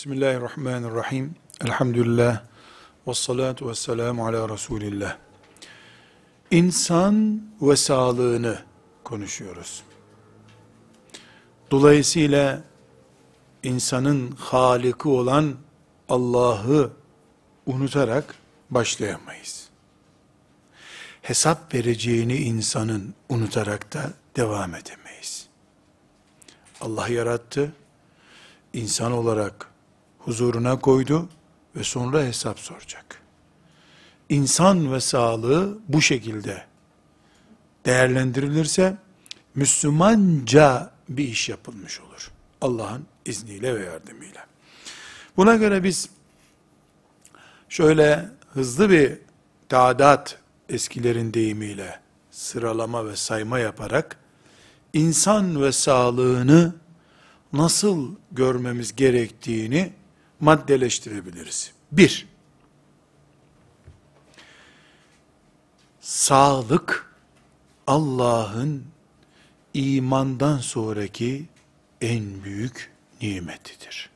Bismillahirrahmanirrahim. Elhamdülillah. Ve salatu ve selamu ala Resulillah. İnsan ve sağlığını konuşuyoruz. Dolayısıyla insanın Haliki olan Allah'ı unutarak başlayamayız. Hesap vereceğini insanın unutarak da devam edemeyiz. Allah yarattı, insan olarak huzuruna koydu ve sonra hesap soracak. İnsan ve sağlığı bu şekilde değerlendirilirse Müslümanca bir iş yapılmış olur. Allah'ın izniyle ve yardımıyla. Buna göre biz şöyle hızlı bir tadat eskilerin deyimiyle sıralama ve sayma yaparak insan ve sağlığını nasıl görmemiz gerektiğini maddeleştirebiliriz. Bir, sağlık Allah'ın imandan sonraki en büyük nimetidir.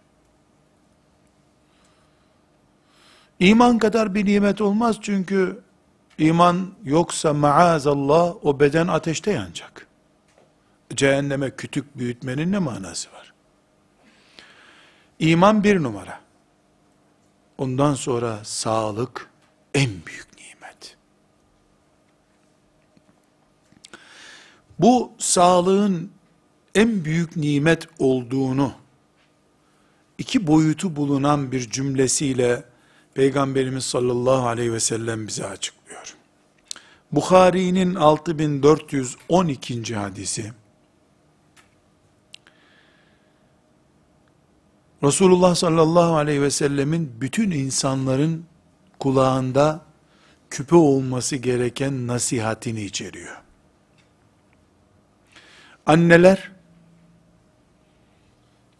İman kadar bir nimet olmaz çünkü iman yoksa maazallah o beden ateşte yanacak. Cehenneme kütük büyütmenin ne manası var? İman bir numara. Ondan sonra sağlık en büyük nimet. Bu sağlığın en büyük nimet olduğunu iki boyutu bulunan bir cümlesiyle Peygamberimiz sallallahu aleyhi ve sellem bize açıklıyor. Bukhari'nin 6412. hadisi Resulullah sallallahu aleyhi ve sellemin bütün insanların kulağında küpe olması gereken nasihatini içeriyor. Anneler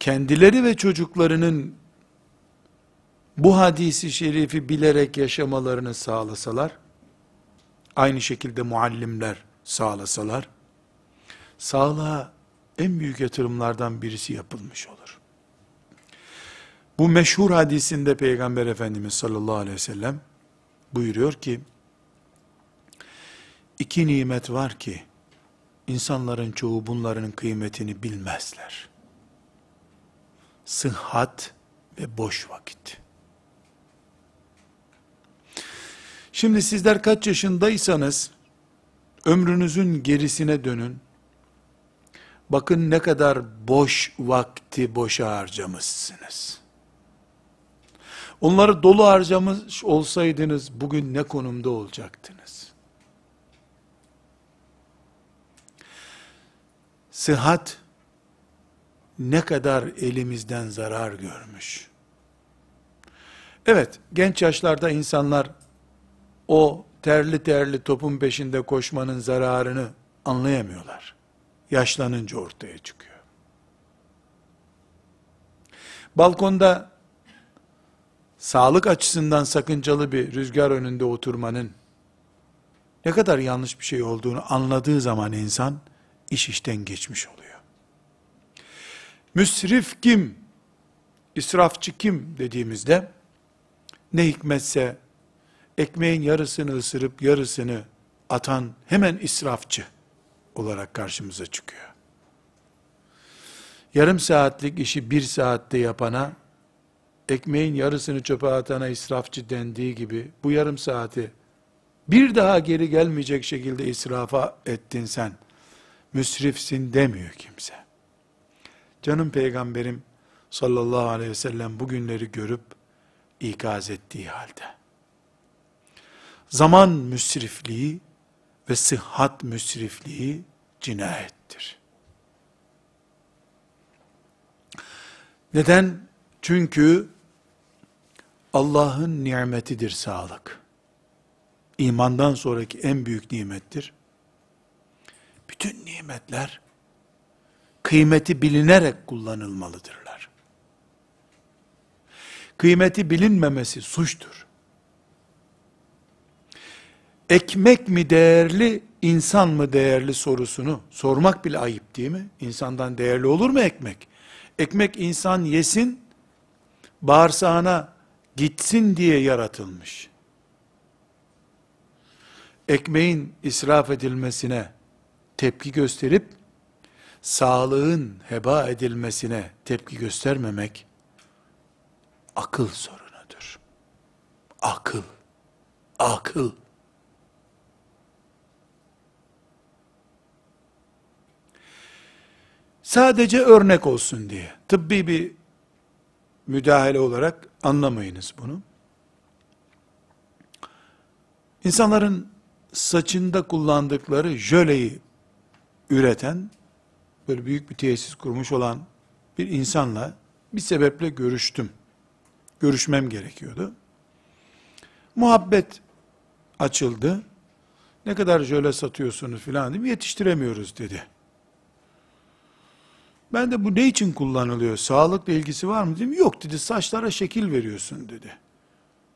kendileri ve çocuklarının bu hadisi şerifi bilerek yaşamalarını sağlasalar, aynı şekilde muallimler sağlasalar, sağlığa en büyük yatırımlardan birisi yapılmış olur. Bu meşhur hadisinde Peygamber Efendimiz sallallahu aleyhi ve sellem buyuruyor ki, iki nimet var ki, insanların çoğu bunların kıymetini bilmezler. Sıhhat ve boş vakit. Şimdi sizler kaç yaşındaysanız, ömrünüzün gerisine dönün, bakın ne kadar boş vakti boşa harcamışsınız. Onları dolu harcamış olsaydınız bugün ne konumda olacaktınız? Sıhhat ne kadar elimizden zarar görmüş. Evet, genç yaşlarda insanlar o terli terli topun peşinde koşmanın zararını anlayamıyorlar. Yaşlanınca ortaya çıkıyor. Balkonda sağlık açısından sakıncalı bir rüzgar önünde oturmanın ne kadar yanlış bir şey olduğunu anladığı zaman insan iş işten geçmiş oluyor. Müsrif kim, israfçı kim dediğimizde ne hikmetse ekmeğin yarısını ısırıp yarısını atan hemen israfçı olarak karşımıza çıkıyor. Yarım saatlik işi bir saatte yapana ekmeğin yarısını çöpe atana israfçı dendiği gibi bu yarım saati bir daha geri gelmeyecek şekilde israfa ettin sen. Müsrifsin demiyor kimse. Canım peygamberim sallallahu aleyhi ve sellem bugünleri görüp ikaz ettiği halde. Zaman müsrifliği ve sıhhat müsrifliği cinayettir. Neden? Çünkü Allah'ın nimetidir sağlık. İmandan sonraki en büyük nimettir. Bütün nimetler kıymeti bilinerek kullanılmalıdırlar. Kıymeti bilinmemesi suçtur. Ekmek mi değerli, insan mı değerli sorusunu sormak bile ayıp değil mi? İnsandan değerli olur mu ekmek? Ekmek insan yesin, bağırsağına gitsin diye yaratılmış. Ekmeğin israf edilmesine tepki gösterip, sağlığın heba edilmesine tepki göstermemek, akıl sorunudur. Akıl, akıl. Sadece örnek olsun diye, tıbbi bir müdahale olarak anlamayınız bunu. İnsanların saçında kullandıkları jöleyi üreten, böyle büyük bir tesis kurmuş olan bir insanla bir sebeple görüştüm. Görüşmem gerekiyordu. Muhabbet açıldı. Ne kadar jöle satıyorsunuz filan dedim. Yetiştiremiyoruz dedi. Ben de bu ne için kullanılıyor? Sağlıkla ilgisi var mı dedim. Yok dedi. Saçlara şekil veriyorsun dedi.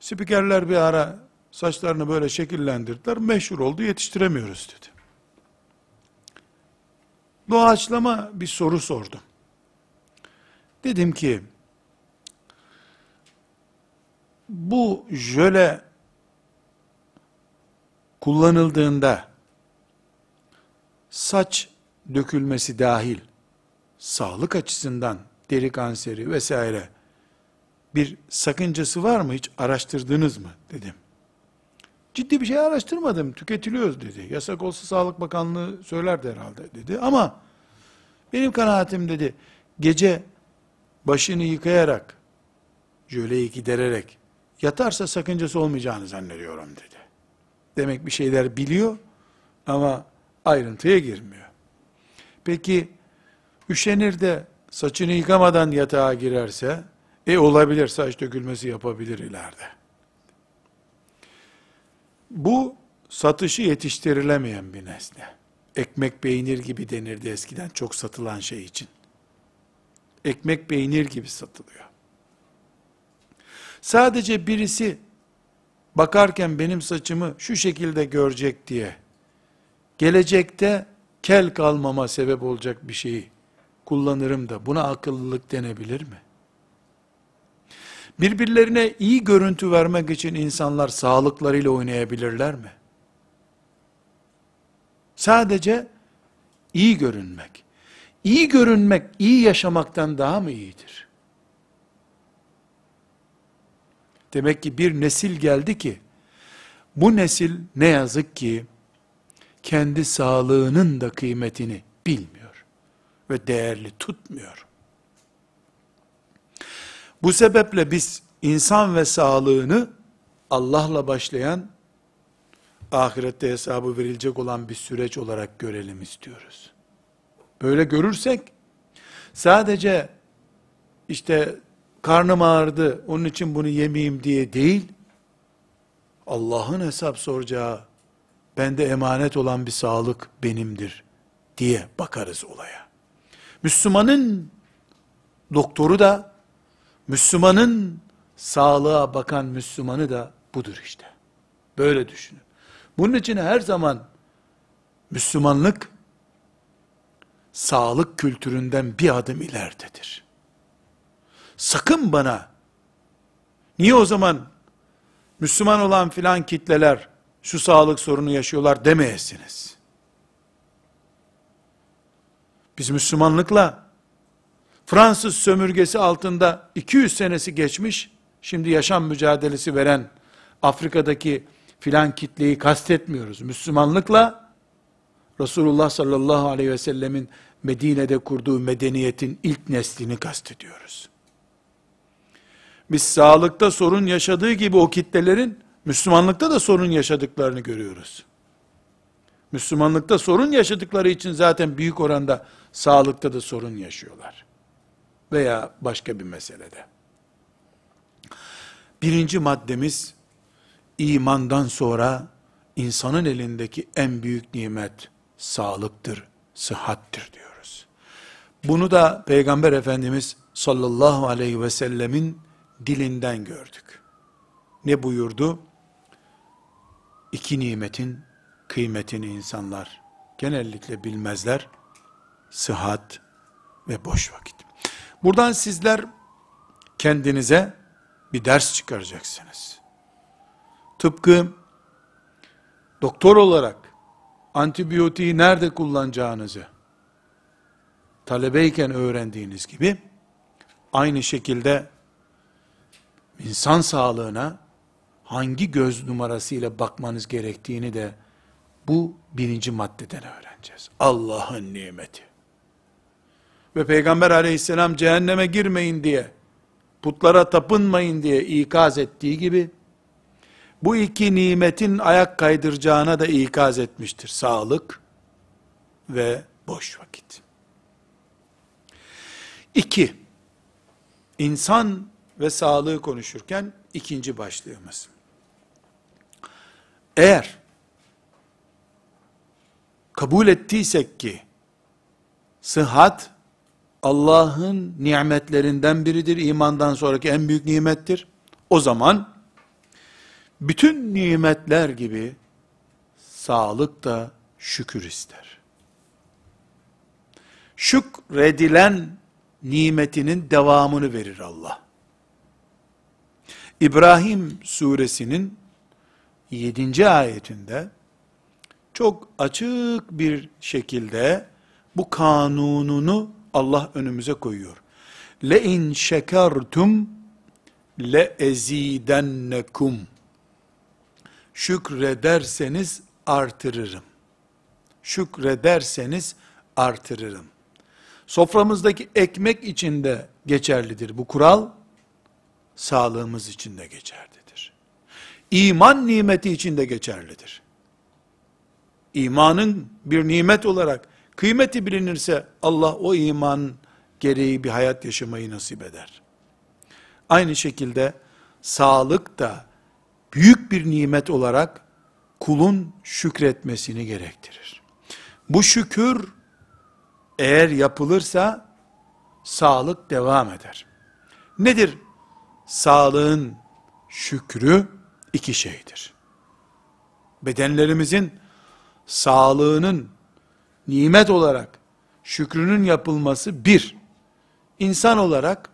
Spikerler bir ara saçlarını böyle şekillendirdiler. Meşhur oldu. Yetiştiremiyoruz dedi. Doğaçlama bir soru sordum. Dedim ki bu jöle kullanıldığında saç dökülmesi dahil sağlık açısından deri kanseri vesaire bir sakıncası var mı hiç araştırdınız mı dedim. Ciddi bir şey araştırmadım tüketiliyoruz dedi. Yasak olsa Sağlık Bakanlığı söylerdi herhalde dedi. Ama benim kanaatim dedi gece başını yıkayarak jöleyi gidererek yatarsa sakıncası olmayacağını zannediyorum dedi. Demek bir şeyler biliyor ama ayrıntıya girmiyor. Peki üşenir de saçını yıkamadan yatağa girerse, e olabilir saç dökülmesi yapabilir ileride. Bu satışı yetiştirilemeyen bir nesne. Ekmek peynir gibi denirdi eskiden çok satılan şey için. Ekmek peynir gibi satılıyor. Sadece birisi bakarken benim saçımı şu şekilde görecek diye gelecekte kel kalmama sebep olacak bir şeyi kullanırım da buna akıllılık denebilir mi? Birbirlerine iyi görüntü vermek için insanlar sağlıklarıyla oynayabilirler mi? Sadece iyi görünmek. İyi görünmek, iyi yaşamaktan daha mı iyidir? Demek ki bir nesil geldi ki, bu nesil ne yazık ki, kendi sağlığının da kıymetini bilmiyor ve değerli tutmuyor. Bu sebeple biz insan ve sağlığını Allah'la başlayan ahirette hesabı verilecek olan bir süreç olarak görelim istiyoruz. Böyle görürsek sadece işte karnım ağrıdı onun için bunu yemeyeyim diye değil Allah'ın hesap soracağı bende emanet olan bir sağlık benimdir diye bakarız olaya. Müslümanın doktoru da Müslümanın sağlığa bakan Müslümanı da budur işte. Böyle düşünün. Bunun için her zaman Müslümanlık sağlık kültüründen bir adım ileridedir. Sakın bana niye o zaman Müslüman olan filan kitleler şu sağlık sorunu yaşıyorlar demeyesiniz. Biz Müslümanlıkla Fransız sömürgesi altında 200 senesi geçmiş, şimdi yaşam mücadelesi veren Afrika'daki filan kitleyi kastetmiyoruz. Müslümanlıkla Resulullah sallallahu aleyhi ve sellemin Medine'de kurduğu medeniyetin ilk neslini kastediyoruz. Biz sağlıkta sorun yaşadığı gibi o kitlelerin Müslümanlıkta da sorun yaşadıklarını görüyoruz. Müslümanlıkta sorun yaşadıkları için zaten büyük oranda sağlıkta da sorun yaşıyorlar. Veya başka bir meselede. Birinci maddemiz, imandan sonra insanın elindeki en büyük nimet sağlıktır, sıhhattir diyoruz. Bunu da Peygamber Efendimiz sallallahu aleyhi ve sellemin dilinden gördük. Ne buyurdu? İki nimetin kıymetini insanlar genellikle bilmezler. Sıhhat ve boş vakit. Buradan sizler kendinize bir ders çıkaracaksınız. Tıpkı doktor olarak antibiyotiği nerede kullanacağınızı talebeyken öğrendiğiniz gibi aynı şekilde insan sağlığına hangi göz numarasıyla bakmanız gerektiğini de bu birinci maddeden öğreneceğiz. Allah'ın nimeti. Ve Peygamber aleyhisselam cehenneme girmeyin diye, putlara tapınmayın diye ikaz ettiği gibi, bu iki nimetin ayak kaydıracağına da ikaz etmiştir. Sağlık ve boş vakit. İki, insan ve sağlığı konuşurken ikinci başlığımız. Eğer kabul ettiysek ki sıhhat Allah'ın nimetlerinden biridir. imandan sonraki en büyük nimettir. O zaman bütün nimetler gibi sağlık da şükür ister. Şükredilen nimetinin devamını verir Allah. İbrahim suresinin 7. ayetinde çok açık bir şekilde bu kanununu Allah önümüze koyuyor. Le in şekertum le ezidennekum. Şükrederseniz artırırım. Şükrederseniz artırırım. Soframızdaki ekmek içinde geçerlidir bu kural. Sağlığımız için de geçerlidir. İman nimeti için de geçerlidir. İmanın bir nimet olarak kıymeti bilinirse Allah o iman gereği bir hayat yaşamayı nasip eder. Aynı şekilde sağlık da büyük bir nimet olarak kulun şükretmesini gerektirir. Bu şükür eğer yapılırsa sağlık devam eder. Nedir sağlığın şükrü? iki şeydir. Bedenlerimizin sağlığının nimet olarak şükrünün yapılması bir, insan olarak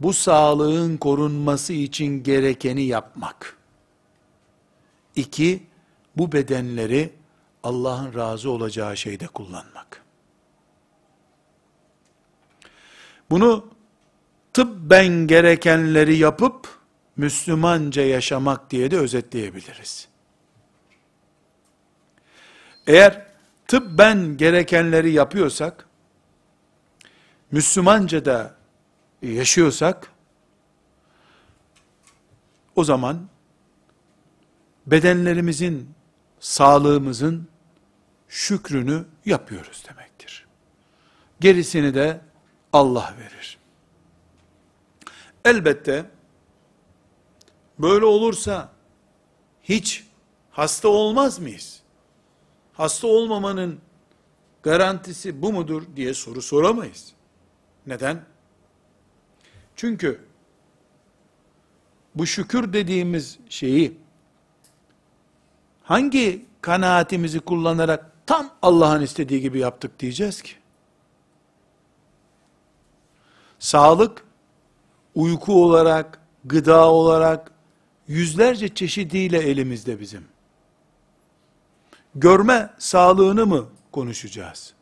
bu sağlığın korunması için gerekeni yapmak. İki, bu bedenleri Allah'ın razı olacağı şeyde kullanmak. Bunu tıbben gerekenleri yapıp Müslümanca yaşamak diye de özetleyebiliriz. Eğer tıbben gerekenleri yapıyorsak, Müslümanca da yaşıyorsak, o zaman bedenlerimizin, sağlığımızın şükrünü yapıyoruz demektir. Gerisini de Allah verir. Elbette böyle olursa hiç hasta olmaz mıyız? Hasta olmamanın garantisi bu mudur diye soru soramayız. Neden? Çünkü bu şükür dediğimiz şeyi hangi kanaatimizi kullanarak tam Allah'ın istediği gibi yaptık diyeceğiz ki? Sağlık, uyku olarak, gıda olarak, yüzlerce çeşidiyle elimizde bizim görme sağlığını mı konuşacağız?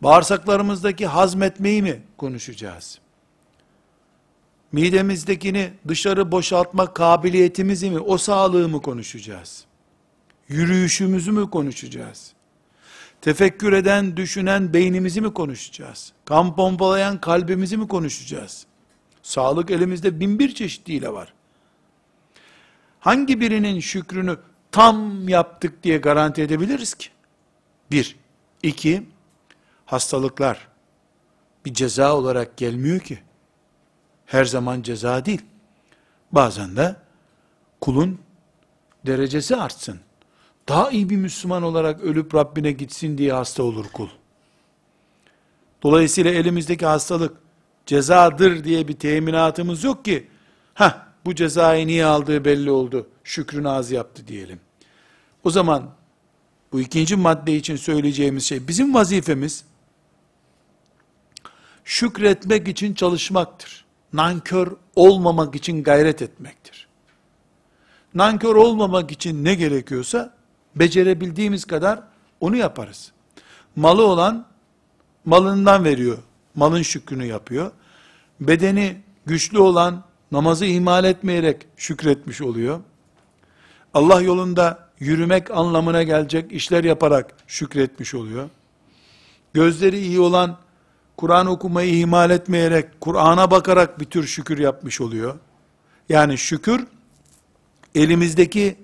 Bağırsaklarımızdaki hazmetmeyi mi konuşacağız? Midemizdekini dışarı boşaltma kabiliyetimizi mi, o sağlığı mı konuşacağız? Yürüyüşümüzü mü konuşacağız? Tefekkür eden, düşünen beynimizi mi konuşacağız? Kan pompalayan kalbimizi mi konuşacağız? Sağlık elimizde bin bir çeşitliyle var. Hangi birinin şükrünü tam yaptık diye garanti edebiliriz ki? Bir. iki hastalıklar bir ceza olarak gelmiyor ki. Her zaman ceza değil. Bazen de kulun derecesi artsın. Daha iyi bir Müslüman olarak ölüp Rabbine gitsin diye hasta olur kul. Dolayısıyla elimizdeki hastalık cezadır diye bir teminatımız yok ki, ha bu cezayı niye aldığı belli oldu, şükrünü az yaptı diyelim. O zaman bu ikinci madde için söyleyeceğimiz şey bizim vazifemiz şükretmek için çalışmaktır. nankör olmamak için gayret etmektir. Nankör olmamak için ne gerekiyorsa becerebildiğimiz kadar onu yaparız. Malı olan malından veriyor. Malın şükrünü yapıyor. Bedeni güçlü olan namazı ihmal etmeyerek şükretmiş oluyor. Allah yolunda yürümek anlamına gelecek işler yaparak şükretmiş oluyor. Gözleri iyi olan Kur'an okumayı ihmal etmeyerek, Kur'an'a bakarak bir tür şükür yapmış oluyor. Yani şükür, elimizdeki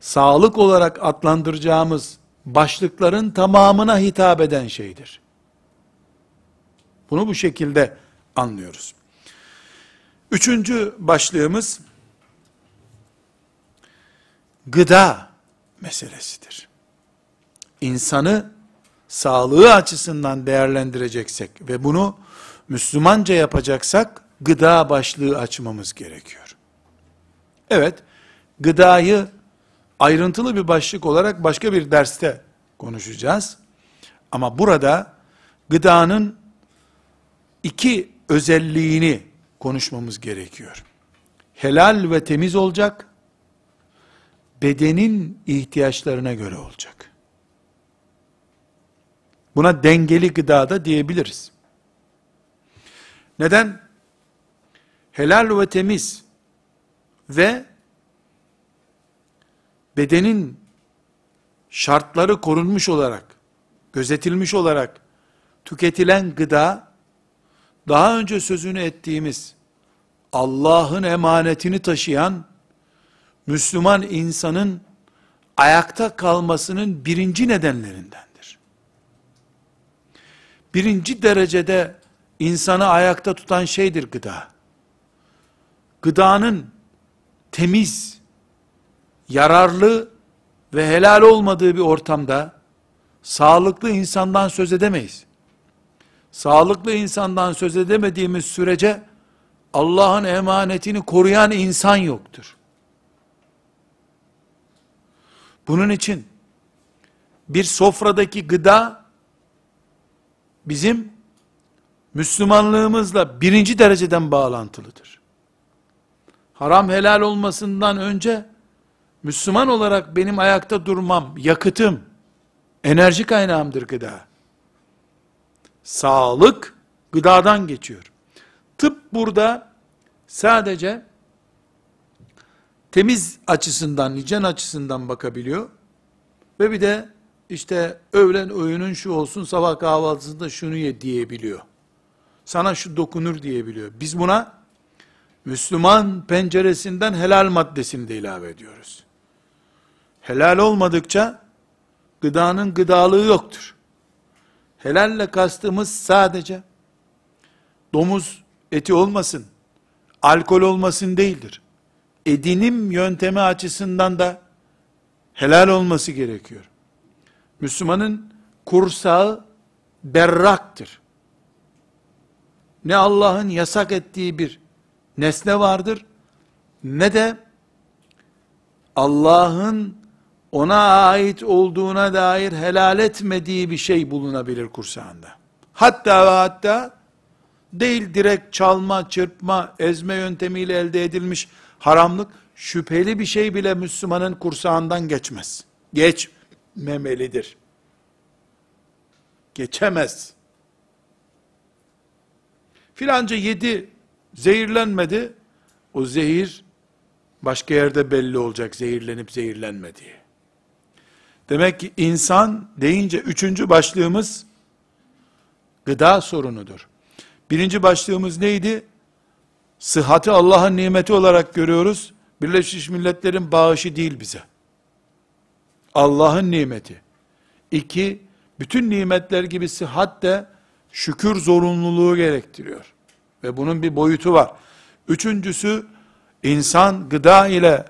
sağlık olarak adlandıracağımız başlıkların tamamına hitap eden şeydir. Bunu bu şekilde anlıyoruz. Üçüncü başlığımız, gıda meselesidir. İnsanı sağlığı açısından değerlendireceksek ve bunu Müslümanca yapacaksak gıda başlığı açmamız gerekiyor. Evet, gıdayı ayrıntılı bir başlık olarak başka bir derste konuşacağız. Ama burada gıdanın iki özelliğini konuşmamız gerekiyor. Helal ve temiz olacak, bedenin ihtiyaçlarına göre olacak. Buna dengeli gıda da diyebiliriz. Neden? Helal ve temiz ve bedenin şartları korunmuş olarak, gözetilmiş olarak tüketilen gıda, daha önce sözünü ettiğimiz Allah'ın emanetini taşıyan Müslüman insanın ayakta kalmasının birinci nedenlerindendir. Birinci derecede insanı ayakta tutan şeydir gıda. Gıdanın temiz, yararlı ve helal olmadığı bir ortamda sağlıklı insandan söz edemeyiz. Sağlıklı insandan söz edemediğimiz sürece Allah'ın emanetini koruyan insan yoktur. Bunun için bir sofradaki gıda bizim Müslümanlığımızla birinci dereceden bağlantılıdır. Haram helal olmasından önce Müslüman olarak benim ayakta durmam, yakıtım, enerji kaynağımdır gıda. Sağlık gıdadan geçiyor. Tıp burada sadece temiz açısından, hijyen açısından bakabiliyor. Ve bir de işte öğlen öğünün şu olsun, sabah kahvaltısında şunu ye diyebiliyor. Sana şu dokunur diyebiliyor. Biz buna Müslüman penceresinden helal maddesini de ilave ediyoruz. Helal olmadıkça gıdanın gıdalığı yoktur. Helalle kastımız sadece domuz eti olmasın, alkol olmasın değildir. Edinim yöntemi açısından da helal olması gerekiyor. Müslümanın kursağı berraktır. Ne Allah'ın yasak ettiği bir nesne vardır, ne de Allah'ın ona ait olduğuna dair helal etmediği bir şey bulunabilir kursağında. Hatta ve hatta değil direkt çalma, çırpma, ezme yöntemiyle elde edilmiş haramlık, şüpheli bir şey bile Müslümanın kursağından geçmez. Geçmemelidir. Geçemez. Filanca yedi, zehirlenmedi, o zehir başka yerde belli olacak zehirlenip zehirlenmediği. Demek ki insan deyince üçüncü başlığımız gıda sorunudur. Birinci başlığımız neydi? Sıhhati Allah'ın nimeti olarak görüyoruz. Birleşmiş Milletler'in bağışı değil bize. Allah'ın nimeti. İki, bütün nimetler gibi sıhhat de şükür zorunluluğu gerektiriyor. Ve bunun bir boyutu var. Üçüncüsü, insan gıda ile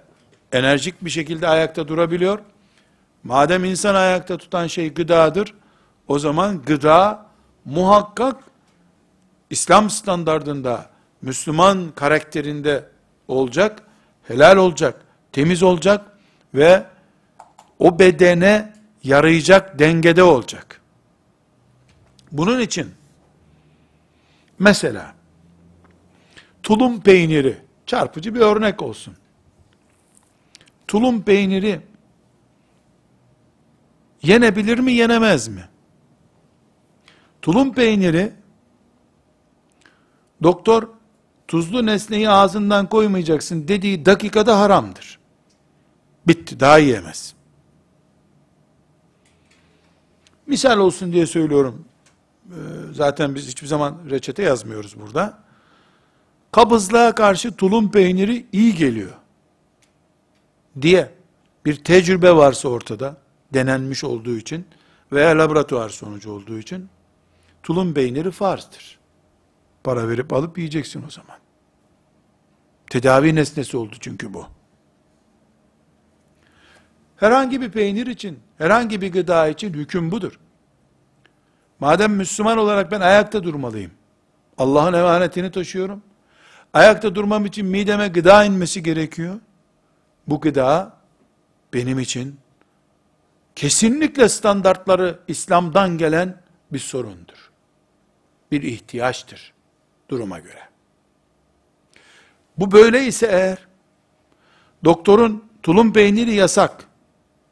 enerjik bir şekilde ayakta durabiliyor. Madem insan ayakta tutan şey gıdadır, o zaman gıda muhakkak İslam standardında, Müslüman karakterinde olacak, helal olacak, temiz olacak ve o bedene yarayacak dengede olacak. Bunun için mesela tulum peyniri, çarpıcı bir örnek olsun. Tulum peyniri yenebilir mi, yenemez mi? Tulum peyniri doktor tuzlu nesneyi ağzından koymayacaksın dediği dakikada haramdır. Bitti, daha yiyemez. Misal olsun diye söylüyorum. Ee, zaten biz hiçbir zaman reçete yazmıyoruz burada. Kabızlığa karşı tulum peyniri iyi geliyor. Diye bir tecrübe varsa ortada, denenmiş olduğu için veya laboratuvar sonucu olduğu için tulum peyniri farzdır. Para verip alıp yiyeceksin o zaman. Tedavi nesnesi oldu çünkü bu. Herhangi bir peynir için, herhangi bir gıda için hüküm budur. Madem Müslüman olarak ben ayakta durmalıyım. Allah'ın emanetini taşıyorum. Ayakta durmam için mideme gıda inmesi gerekiyor. Bu gıda benim için kesinlikle standartları İslam'dan gelen bir sorundur. Bir ihtiyaçtır duruma göre. Bu böyle ise eğer doktorun tulum peyniri yasak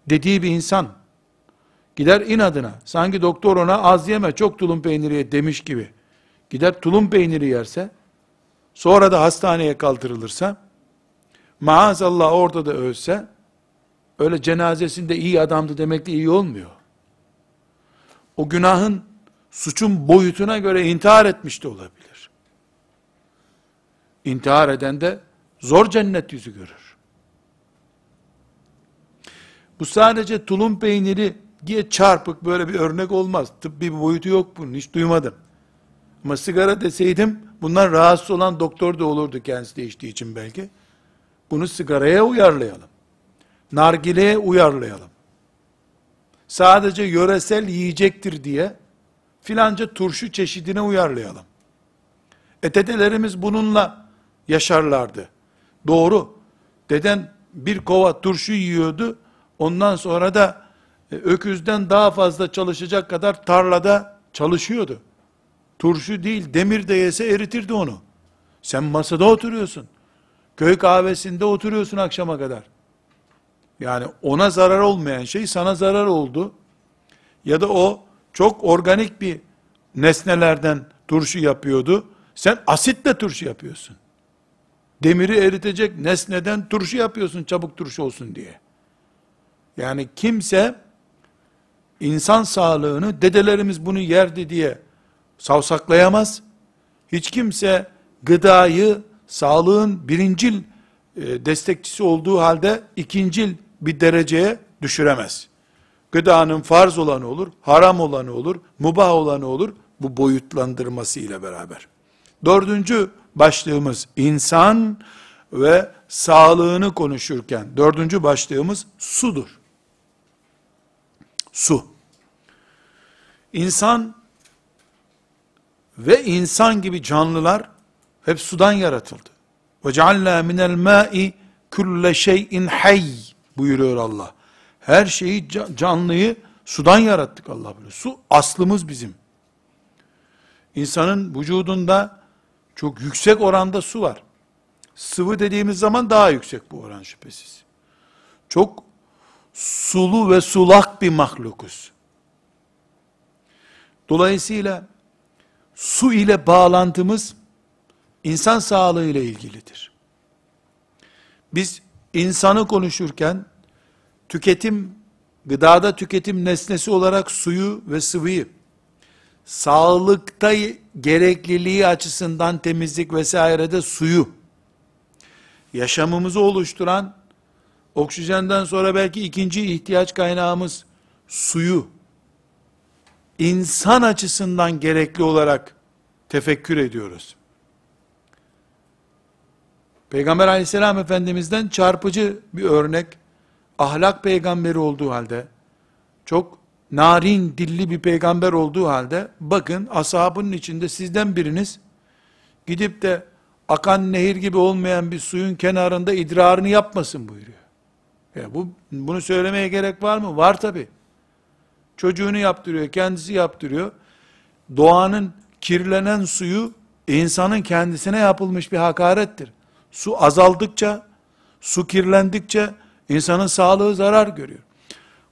dediği bir insan gider inadına sanki doktor ona az yeme çok tulum peyniri demiş gibi gider tulum peyniri yerse sonra da hastaneye kaldırılırsa maazallah orada da ölse öyle cenazesinde iyi adamdı demekle iyi olmuyor. O günahın suçun boyutuna göre intihar etmiş de olabilir. İntihar eden de zor cennet yüzü görür. Bu sadece tulum peyniri diye çarpık böyle bir örnek olmaz. Tıbbi bir boyutu yok bunun, hiç duymadım. Ama sigara deseydim, bundan rahatsız olan doktor da olurdu kendisi de içtiği için belki. Bunu sigaraya uyarlayalım. Nargileye uyarlayalım. Sadece yöresel yiyecektir diye, filanca turşu çeşidine uyarlayalım. E dedelerimiz bununla yaşarlardı. Doğru. Deden bir kova turşu yiyordu, ondan sonra da e, öküzden daha fazla çalışacak kadar tarlada çalışıyordu. Turşu değil, demir de yese eritirdi onu. Sen masada oturuyorsun. Köy kahvesinde oturuyorsun akşama kadar. Yani ona zarar olmayan şey sana zarar oldu. Ya da o çok organik bir nesnelerden turşu yapıyordu. Sen asitle turşu yapıyorsun. Demiri eritecek nesneden turşu yapıyorsun çabuk turşu olsun diye. Yani kimse insan sağlığını dedelerimiz bunu yerdi diye savsaklayamaz. Hiç kimse gıdayı sağlığın birincil e, destekçisi olduğu halde ikincil bir dereceye düşüremez. Gıdanın farz olanı olur, haram olanı olur, mubah olanı olur, bu boyutlandırması ile beraber. Dördüncü başlığımız insan ve sağlığını konuşurken, dördüncü başlığımız sudur. Su. İnsan ve insan gibi canlılar hep sudan yaratıldı. Cealna minel ma'i külle şeyin hayy buyuruyor Allah. Her şeyi canlıyı sudan yarattık Allah böyle. Su aslımız bizim. İnsanın vücudunda çok yüksek oranda su var. Sıvı dediğimiz zaman daha yüksek bu oran şüphesiz. Çok sulu ve sulak bir mahlukuz. Dolayısıyla su ile bağlantımız insan sağlığı ile ilgilidir. Biz insanı konuşurken tüketim, gıdada tüketim nesnesi olarak suyu ve sıvıyı, sağlıkta gerekliliği açısından temizlik vesairede suyu, yaşamımızı oluşturan, oksijenden sonra belki ikinci ihtiyaç kaynağımız suyu, insan açısından gerekli olarak tefekkür ediyoruz. Peygamber aleyhisselam efendimizden çarpıcı bir örnek, ahlak peygamberi olduğu halde, çok narin dilli bir peygamber olduğu halde, bakın ashabının içinde sizden biriniz, gidip de akan nehir gibi olmayan bir suyun kenarında idrarını yapmasın buyuruyor. Ya bu, bunu söylemeye gerek var mı? Var tabi. Çocuğunu yaptırıyor, kendisi yaptırıyor. Doğanın kirlenen suyu insanın kendisine yapılmış bir hakarettir. Su azaldıkça, su kirlendikçe insanın sağlığı zarar görüyor.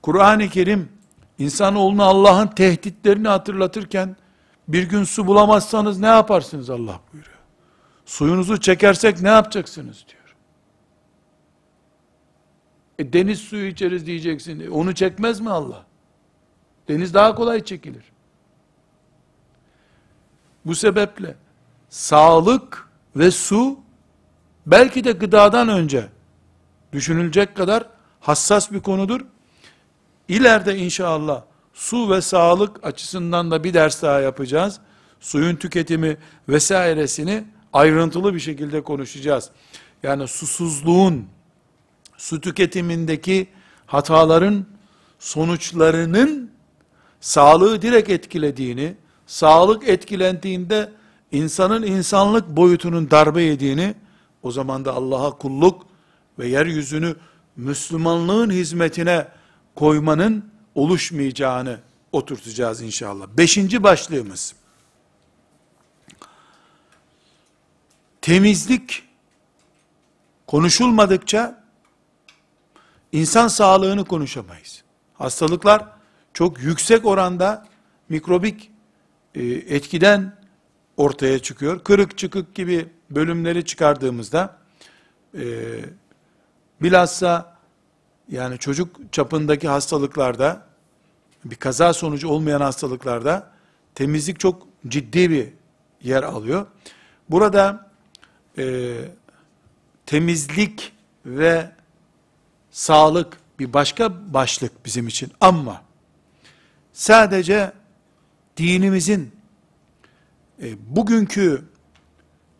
Kur'an-ı Kerim insanoğluna Allah'ın tehditlerini hatırlatırken bir gün su bulamazsanız ne yaparsınız Allah buyuruyor. Suyunuzu çekersek ne yapacaksınız diyor. E deniz suyu içeriz diyeceksin. E onu çekmez mi Allah? Deniz daha kolay çekilir. Bu sebeple sağlık ve su belki de gıdadan önce düşünülecek kadar hassas bir konudur. İleride inşallah su ve sağlık açısından da bir ders daha yapacağız. Suyun tüketimi vesairesini ayrıntılı bir şekilde konuşacağız. Yani susuzluğun, su tüketimindeki hataların sonuçlarının sağlığı direkt etkilediğini, sağlık etkilendiğinde insanın insanlık boyutunun darbe yediğini, o zaman da Allah'a kulluk ve yeryüzünü Müslümanlığın hizmetine koymanın oluşmayacağını oturtacağız inşallah. Beşinci başlığımız, temizlik konuşulmadıkça insan sağlığını konuşamayız. Hastalıklar çok yüksek oranda mikrobik e, etkiden ortaya çıkıyor. Kırık çıkık gibi bölümleri çıkardığımızda e, bilhassa yani çocuk çapındaki hastalıklarda bir kaza sonucu olmayan hastalıklarda temizlik çok ciddi bir yer alıyor. Burada e, temizlik ve sağlık bir başka başlık bizim için ama sadece dinimizin e, bugünkü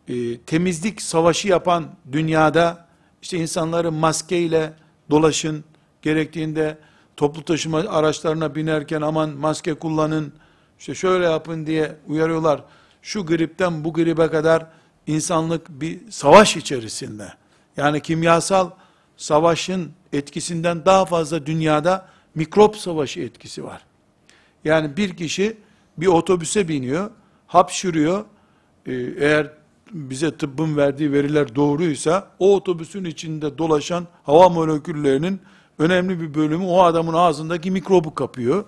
e, temizlik savaşı yapan dünyada işte insanları maskeyle dolaşın gerektiğinde toplu taşıma araçlarına binerken aman maske kullanın işte şöyle yapın diye uyarıyorlar. Şu gripten bu gribe kadar insanlık bir savaş içerisinde. Yani kimyasal savaşın etkisinden daha fazla dünyada mikrop savaşı etkisi var. Yani bir kişi bir otobüse biniyor, hapşırıyor. Ee, eğer bize tıbbın verdiği veriler doğruysa, o otobüsün içinde dolaşan hava moleküllerinin önemli bir bölümü o adamın ağzındaki mikrobu kapıyor.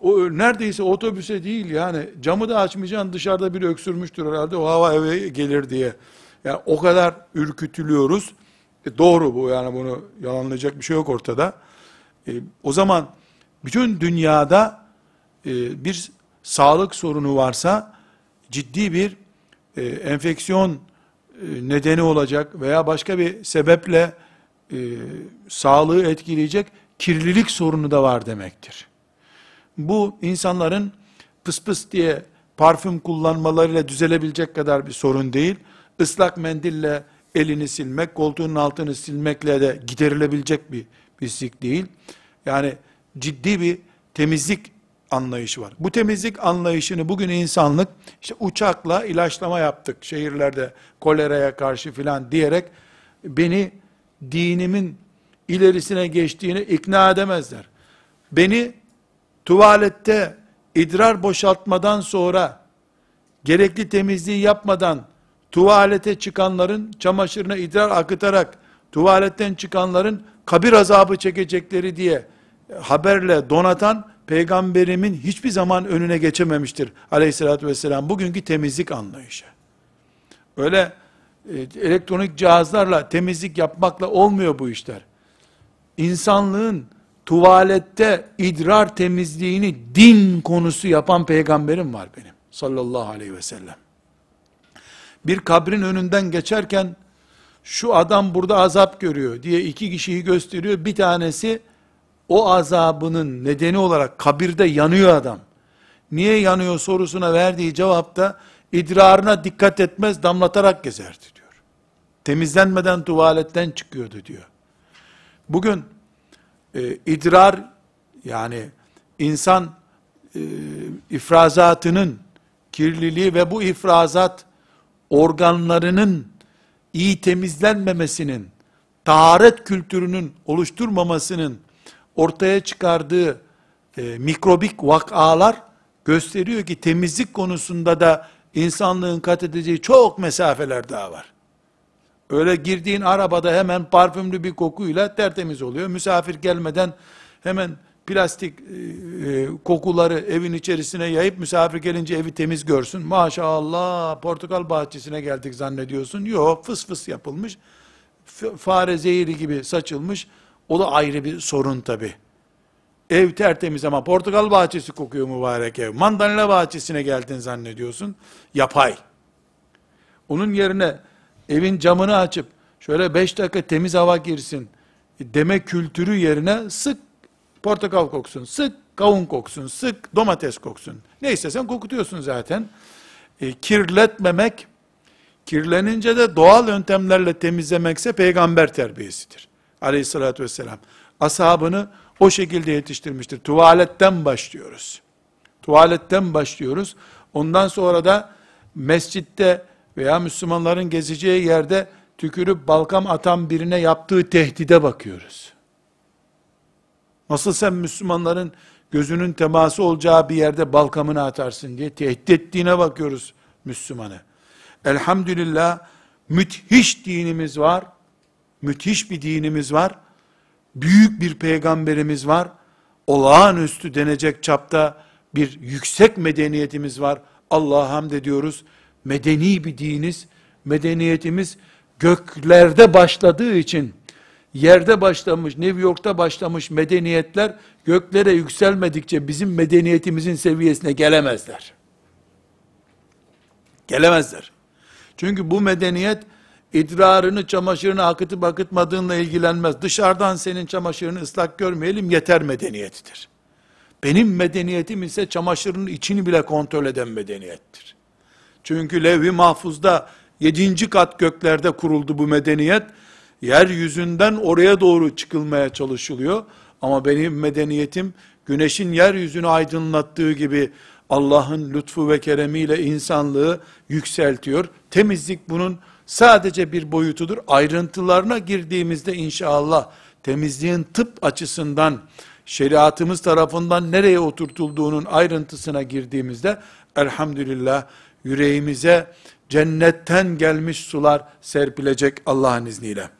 O neredeyse otobüse değil yani camı da açmayacaksın dışarıda bir öksürmüştür herhalde o hava eve gelir diye. Yani o kadar ürkütülüyoruz. E doğru bu yani bunu yalanlayacak bir şey yok ortada. E, o zaman bütün dünyada e, bir sağlık sorunu varsa ciddi bir e, enfeksiyon e, nedeni olacak veya başka bir sebeple e, sağlığı etkileyecek kirlilik sorunu da var demektir. Bu insanların pıs pıs diye parfüm kullanmalarıyla düzelebilecek kadar bir sorun değil. Islak mendille elini silmek, koltuğun altını silmekle de giderilebilecek bir pislik değil. Yani ciddi bir temizlik anlayışı var. Bu temizlik anlayışını bugün insanlık işte uçakla ilaçlama yaptık şehirlerde koleraya karşı filan diyerek beni dinimin ilerisine geçtiğini ikna edemezler. Beni tuvalette idrar boşaltmadan sonra gerekli temizliği yapmadan tuvalete çıkanların çamaşırına idrar akıtarak tuvaletten çıkanların kabir azabı çekecekleri diye haberle donatan peygamberimin hiçbir zaman önüne geçememiştir aleyhissalatü vesselam bugünkü temizlik anlayışı. Öyle e, elektronik cihazlarla temizlik yapmakla olmuyor bu işler. İnsanlığın tuvalette idrar temizliğini din konusu yapan peygamberim var benim sallallahu aleyhi ve sellem. Bir kabrin önünden geçerken şu adam burada azap görüyor diye iki kişiyi gösteriyor. Bir tanesi o azabının nedeni olarak kabirde yanıyor adam. Niye yanıyor sorusuna verdiği cevapta idrarına dikkat etmez damlatarak gezerdi diyor. Temizlenmeden tuvaletten çıkıyordu diyor. Bugün e, idrar yani insan e, ifrazatının kirliliği ve bu ifrazat organlarının iyi temizlenmemesinin, taharet kültürünün oluşturmamasının ortaya çıkardığı e, mikrobik vakalar gösteriyor ki temizlik konusunda da insanlığın kat edeceği çok mesafeler daha var. Öyle girdiğin arabada hemen parfümlü bir kokuyla tertemiz oluyor. Misafir gelmeden hemen plastik e, e, kokuları evin içerisine yayıp misafir gelince evi temiz görsün. Maşallah portakal bahçesine geldik zannediyorsun. Yok fıs fıs yapılmış. Fare zehiri gibi saçılmış. O da ayrı bir sorun tabi. Ev tertemiz ama portakal bahçesi kokuyor mübarek ev. Mandalina bahçesine geldin zannediyorsun. Yapay. Onun yerine evin camını açıp şöyle beş dakika temiz hava girsin deme kültürü yerine sık portakal koksun, sık kavun koksun, sık domates koksun. Ne istesen kokutuyorsun zaten. E, kirletmemek, kirlenince de doğal yöntemlerle temizlemekse peygamber terbiyesidir. Aleyhissalatü vesselam. Ashabını o şekilde yetiştirmiştir. Tuvaletten başlıyoruz. Tuvaletten başlıyoruz. Ondan sonra da mescitte veya Müslümanların gezeceği yerde tükürüp balkam atan birine yaptığı tehdide bakıyoruz. Nasıl sen Müslümanların gözünün teması olacağı bir yerde balkamını atarsın diye tehdit ettiğine bakıyoruz Müslümanı. Elhamdülillah müthiş dinimiz var. Müthiş bir dinimiz var. Büyük bir peygamberimiz var. Olağanüstü denecek çapta bir yüksek medeniyetimiz var. Allah'a hamd ediyoruz. Medeni bir diniz. Medeniyetimiz göklerde başladığı için yerde başlamış, New York'ta başlamış medeniyetler göklere yükselmedikçe bizim medeniyetimizin seviyesine gelemezler. Gelemezler. Çünkü bu medeniyet idrarını, çamaşırını akıtıp akıtmadığınla ilgilenmez. Dışarıdan senin çamaşırını ıslak görmeyelim yeter medeniyetidir. Benim medeniyetim ise çamaşırın içini bile kontrol eden medeniyettir. Çünkü levh-i mahfuzda yedinci kat göklerde kuruldu bu medeniyet. Yeryüzünden oraya doğru çıkılmaya çalışılıyor. Ama benim medeniyetim güneşin yeryüzünü aydınlattığı gibi Allah'ın lütfu ve keremiyle insanlığı yükseltiyor. Temizlik bunun sadece bir boyutudur. Ayrıntılarına girdiğimizde inşallah temizliğin tıp açısından şeriatımız tarafından nereye oturtulduğunun ayrıntısına girdiğimizde elhamdülillah yüreğimize cennetten gelmiş sular serpilecek Allah'ın izniyle.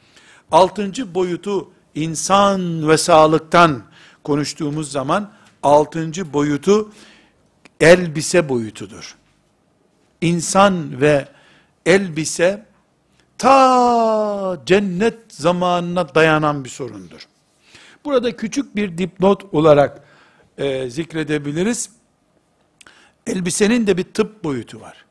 Altıncı boyutu insan ve sağlıktan konuştuğumuz zaman altıncı boyutu elbise boyutudur. İnsan ve elbise ta cennet zamanına dayanan bir sorundur. Burada küçük bir dipnot olarak e, zikredebiliriz. Elbisenin de bir tıp boyutu var.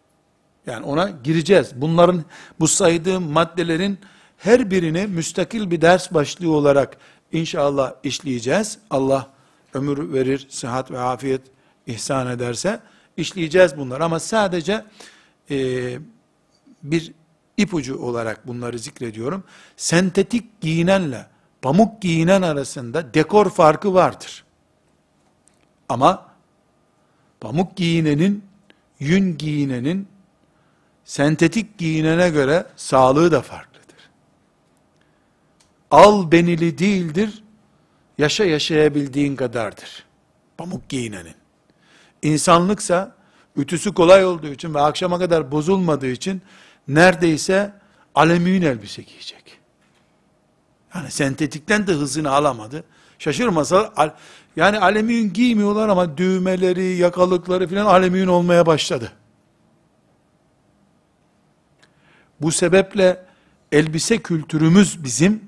Yani ona gireceğiz. Bunların, bu saydığım maddelerin her birini müstakil bir ders başlığı olarak inşallah işleyeceğiz. Allah ömür verir, sıhhat ve afiyet ihsan ederse işleyeceğiz bunlar. Ama sadece e, bir ipucu olarak bunları zikrediyorum. Sentetik giyinenle pamuk giyinen arasında dekor farkı vardır. Ama pamuk giyinenin, yün giyinenin sentetik giyinene göre sağlığı da farklıdır. Al benili değildir, yaşa yaşayabildiğin kadardır. Pamuk giyinenin. İnsanlıksa, ütüsü kolay olduğu için ve akşama kadar bozulmadığı için, neredeyse alüminyum elbise giyecek. Yani sentetikten de hızını alamadı. Şaşırmasa, yani alüminyum giymiyorlar ama düğmeleri, yakalıkları filan alüminyum olmaya başladı. Bu sebeple elbise kültürümüz bizim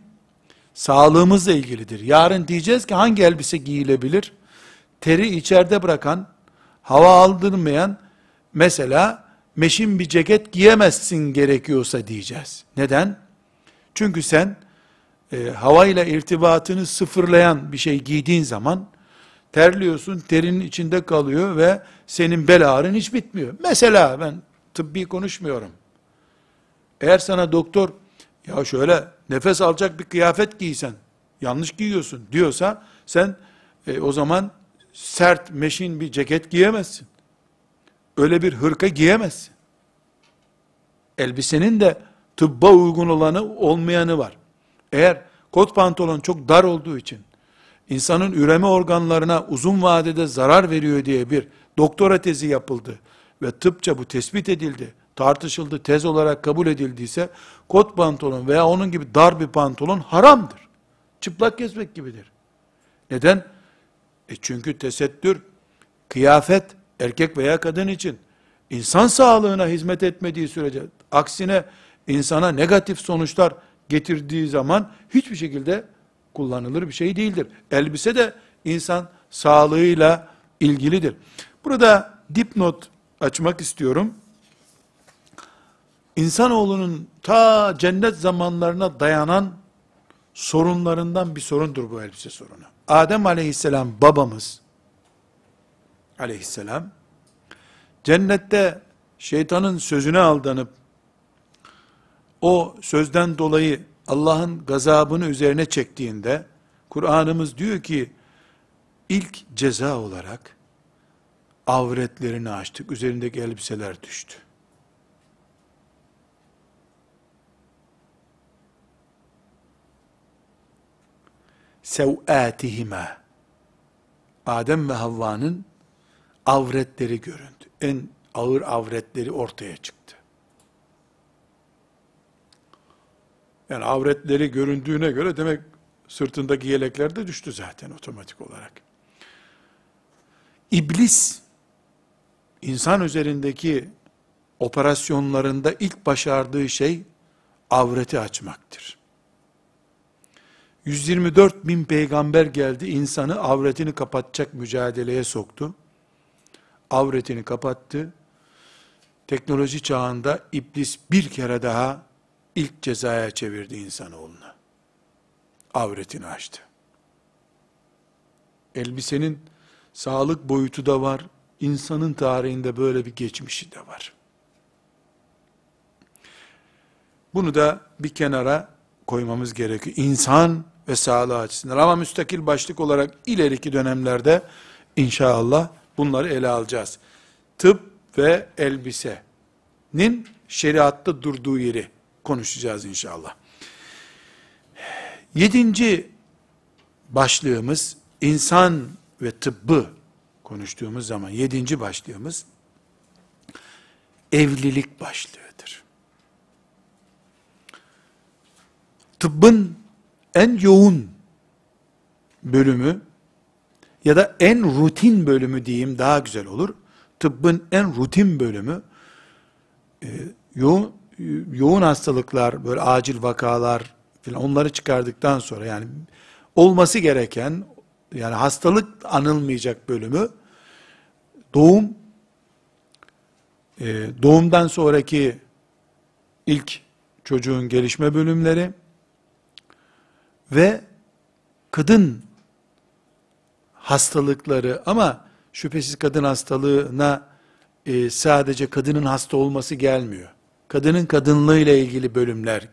sağlığımızla ilgilidir. Yarın diyeceğiz ki hangi elbise giyilebilir? Teri içeride bırakan, hava aldırmayan, mesela meşin bir ceket giyemezsin gerekiyorsa diyeceğiz. Neden? Çünkü sen e, havayla irtibatını sıfırlayan bir şey giydiğin zaman terliyorsun, terinin içinde kalıyor ve senin bel ağrın hiç bitmiyor. Mesela ben tıbbi konuşmuyorum. Eğer sana doktor ya şöyle nefes alacak bir kıyafet giysen yanlış giyiyorsun diyorsa sen e, o zaman sert meşin bir ceket giyemezsin. Öyle bir hırka giyemezsin. Elbisenin de tıbba uygun olanı olmayanı var. Eğer kot pantolon çok dar olduğu için insanın üreme organlarına uzun vadede zarar veriyor diye bir doktora tezi yapıldı ve tıpça bu tespit edildi, tartışıldı, tez olarak kabul edildiyse, kot pantolon veya onun gibi dar bir pantolon haramdır. Çıplak gezmek gibidir. Neden? E çünkü tesettür, kıyafet, erkek veya kadın için, insan sağlığına hizmet etmediği sürece, aksine insana negatif sonuçlar getirdiği zaman, hiçbir şekilde kullanılır bir şey değildir. Elbise de insan sağlığıyla ilgilidir. Burada dipnot açmak istiyorum. İnsanoğlunun ta cennet zamanlarına dayanan sorunlarından bir sorundur bu elbise sorunu. Adem aleyhisselam babamız aleyhisselam cennette şeytanın sözüne aldanıp o sözden dolayı Allah'ın gazabını üzerine çektiğinde Kur'an'ımız diyor ki ilk ceza olarak avretlerini açtık. Üzerindeki elbiseler düştü. Sev'atihime Adem ve Havva'nın avretleri göründü. En ağır avretleri ortaya çıktı. Yani avretleri göründüğüne göre demek sırtındaki yelekler de düştü zaten otomatik olarak. İblis insan üzerindeki operasyonlarında ilk başardığı şey avreti açmaktır. 124 bin peygamber geldi, insanı avretini kapatacak mücadeleye soktu. Avretini kapattı. Teknoloji çağında iblis bir kere daha ilk cezaya çevirdi insanoğlunu. Avretini açtı. Elbisenin sağlık boyutu da var, insanın tarihinde böyle bir geçmişi de var. Bunu da bir kenara koymamız gerekiyor. İnsan ve sağlığı açısından. Ama müstakil başlık olarak ileriki dönemlerde inşallah bunları ele alacağız. Tıp ve elbisenin şeriatta durduğu yeri konuşacağız inşallah. Yedinci başlığımız insan ve tıbbı konuştuğumuz zaman yedinci başlığımız evlilik başlığıdır. Tıbbın en yoğun bölümü ya da en rutin bölümü diyeyim daha güzel olur. Tıbbın en rutin bölümü e, yoğun, yoğun hastalıklar, böyle acil vakalar filan onları çıkardıktan sonra yani olması gereken yani hastalık anılmayacak bölümü doğum e, doğumdan sonraki ilk çocuğun gelişme bölümleri ve kadın hastalıkları ama şüphesiz kadın hastalığına e, sadece kadının hasta olması gelmiyor. Kadının kadınlığıyla ilgili bölümler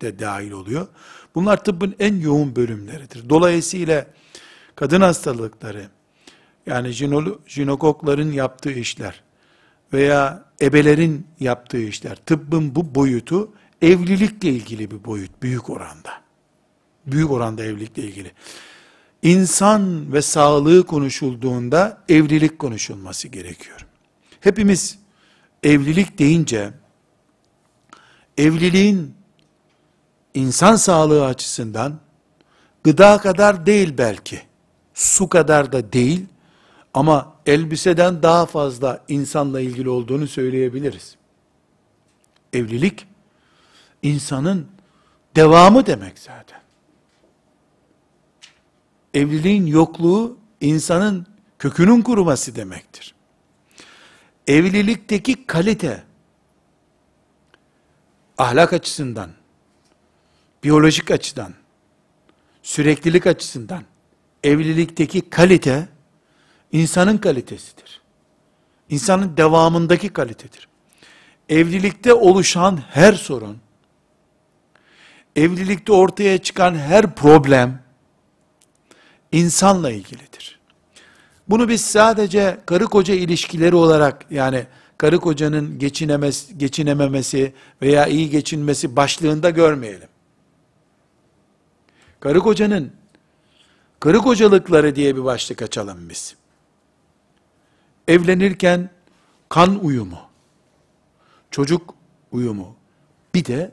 de dahil oluyor. Bunlar tıbbın en yoğun bölümleridir. Dolayısıyla kadın hastalıkları, yani jinokokların yaptığı işler veya ebelerin yaptığı işler, tıbbın bu boyutu evlilikle ilgili bir boyut, büyük oranda. Büyük oranda evlilikle ilgili. İnsan ve sağlığı konuşulduğunda evlilik konuşulması gerekiyor. Hepimiz evlilik deyince evliliğin insan sağlığı açısından gıda kadar değil belki, su kadar da değil ama elbiseden daha fazla insanla ilgili olduğunu söyleyebiliriz. Evlilik insanın devamı demek zaten evliliğin yokluğu insanın kökünün kuruması demektir. Evlilikteki kalite ahlak açısından, biyolojik açıdan, süreklilik açısından evlilikteki kalite insanın kalitesidir. İnsanın devamındaki kalitedir. Evlilikte oluşan her sorun, evlilikte ortaya çıkan her problem, insanla ilgilidir. Bunu biz sadece karı koca ilişkileri olarak yani karı kocanın geçinememesi veya iyi geçinmesi başlığında görmeyelim. Karı kocanın karı kocalıkları diye bir başlık açalım biz. Evlenirken kan uyumu, çocuk uyumu, bir de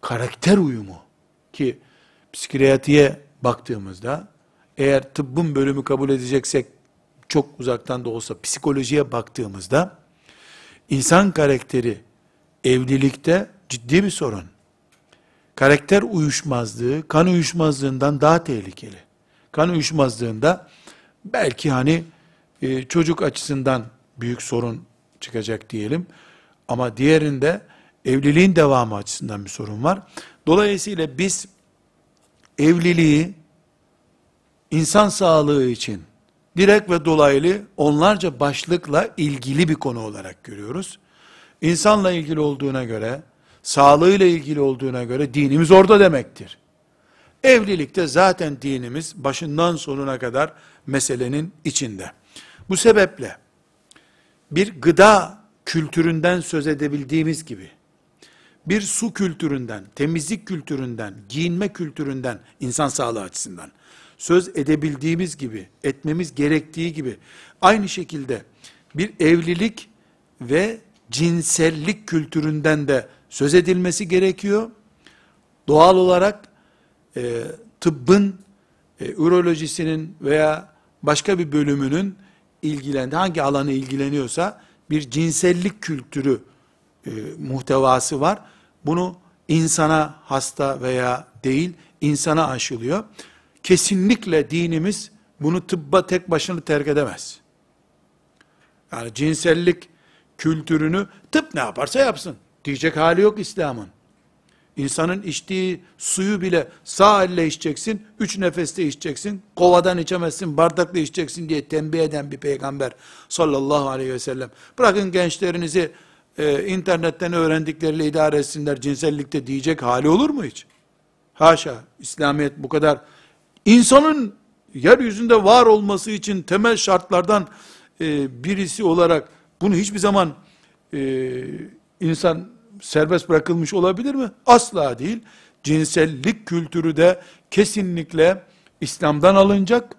karakter uyumu ki psikiyatriye baktığımızda eğer tıbbın bölümü kabul edeceksek çok uzaktan da olsa psikolojiye baktığımızda insan karakteri evlilikte ciddi bir sorun. Karakter uyuşmazlığı kan uyuşmazlığından daha tehlikeli. Kan uyuşmazlığında belki hani e, çocuk açısından büyük sorun çıkacak diyelim. Ama diğerinde evliliğin devamı açısından bir sorun var. Dolayısıyla biz evliliği insan sağlığı için direkt ve dolaylı onlarca başlıkla ilgili bir konu olarak görüyoruz. İnsanla ilgili olduğuna göre, sağlığıyla ilgili olduğuna göre dinimiz orada demektir. Evlilikte zaten dinimiz başından sonuna kadar meselenin içinde. Bu sebeple bir gıda kültüründen söz edebildiğimiz gibi, bir su kültüründen, temizlik kültüründen, giyinme kültüründen, insan sağlığı açısından, söz edebildiğimiz gibi, etmemiz gerektiği gibi, aynı şekilde bir evlilik ve cinsellik kültüründen de söz edilmesi gerekiyor. Doğal olarak e, tıbbın, e, urolojisinin veya başka bir bölümünün ilgilendi, hangi alanı ilgileniyorsa bir cinsellik kültürü e, muhtevası var. Bunu insana hasta veya değil, insana aşılıyor. Kesinlikle dinimiz bunu tıbba tek başına terk edemez. Yani cinsellik kültürünü tıp ne yaparsa yapsın. Diyecek hali yok İslam'ın. İnsanın içtiği suyu bile sağ elle içeceksin, üç nefeste içeceksin, kovadan içemezsin, bardakla içeceksin diye tembih eden bir peygamber sallallahu aleyhi ve sellem. Bırakın gençlerinizi e, internetten öğrendikleriyle idare etsinler cinsellikte diyecek hali olur mu hiç? Haşa, İslamiyet bu kadar. İnsanın yeryüzünde var olması için temel şartlardan e, birisi olarak bunu hiçbir zaman e, insan serbest bırakılmış olabilir mi? Asla değil. Cinsellik kültürü de kesinlikle İslam'dan alınacak.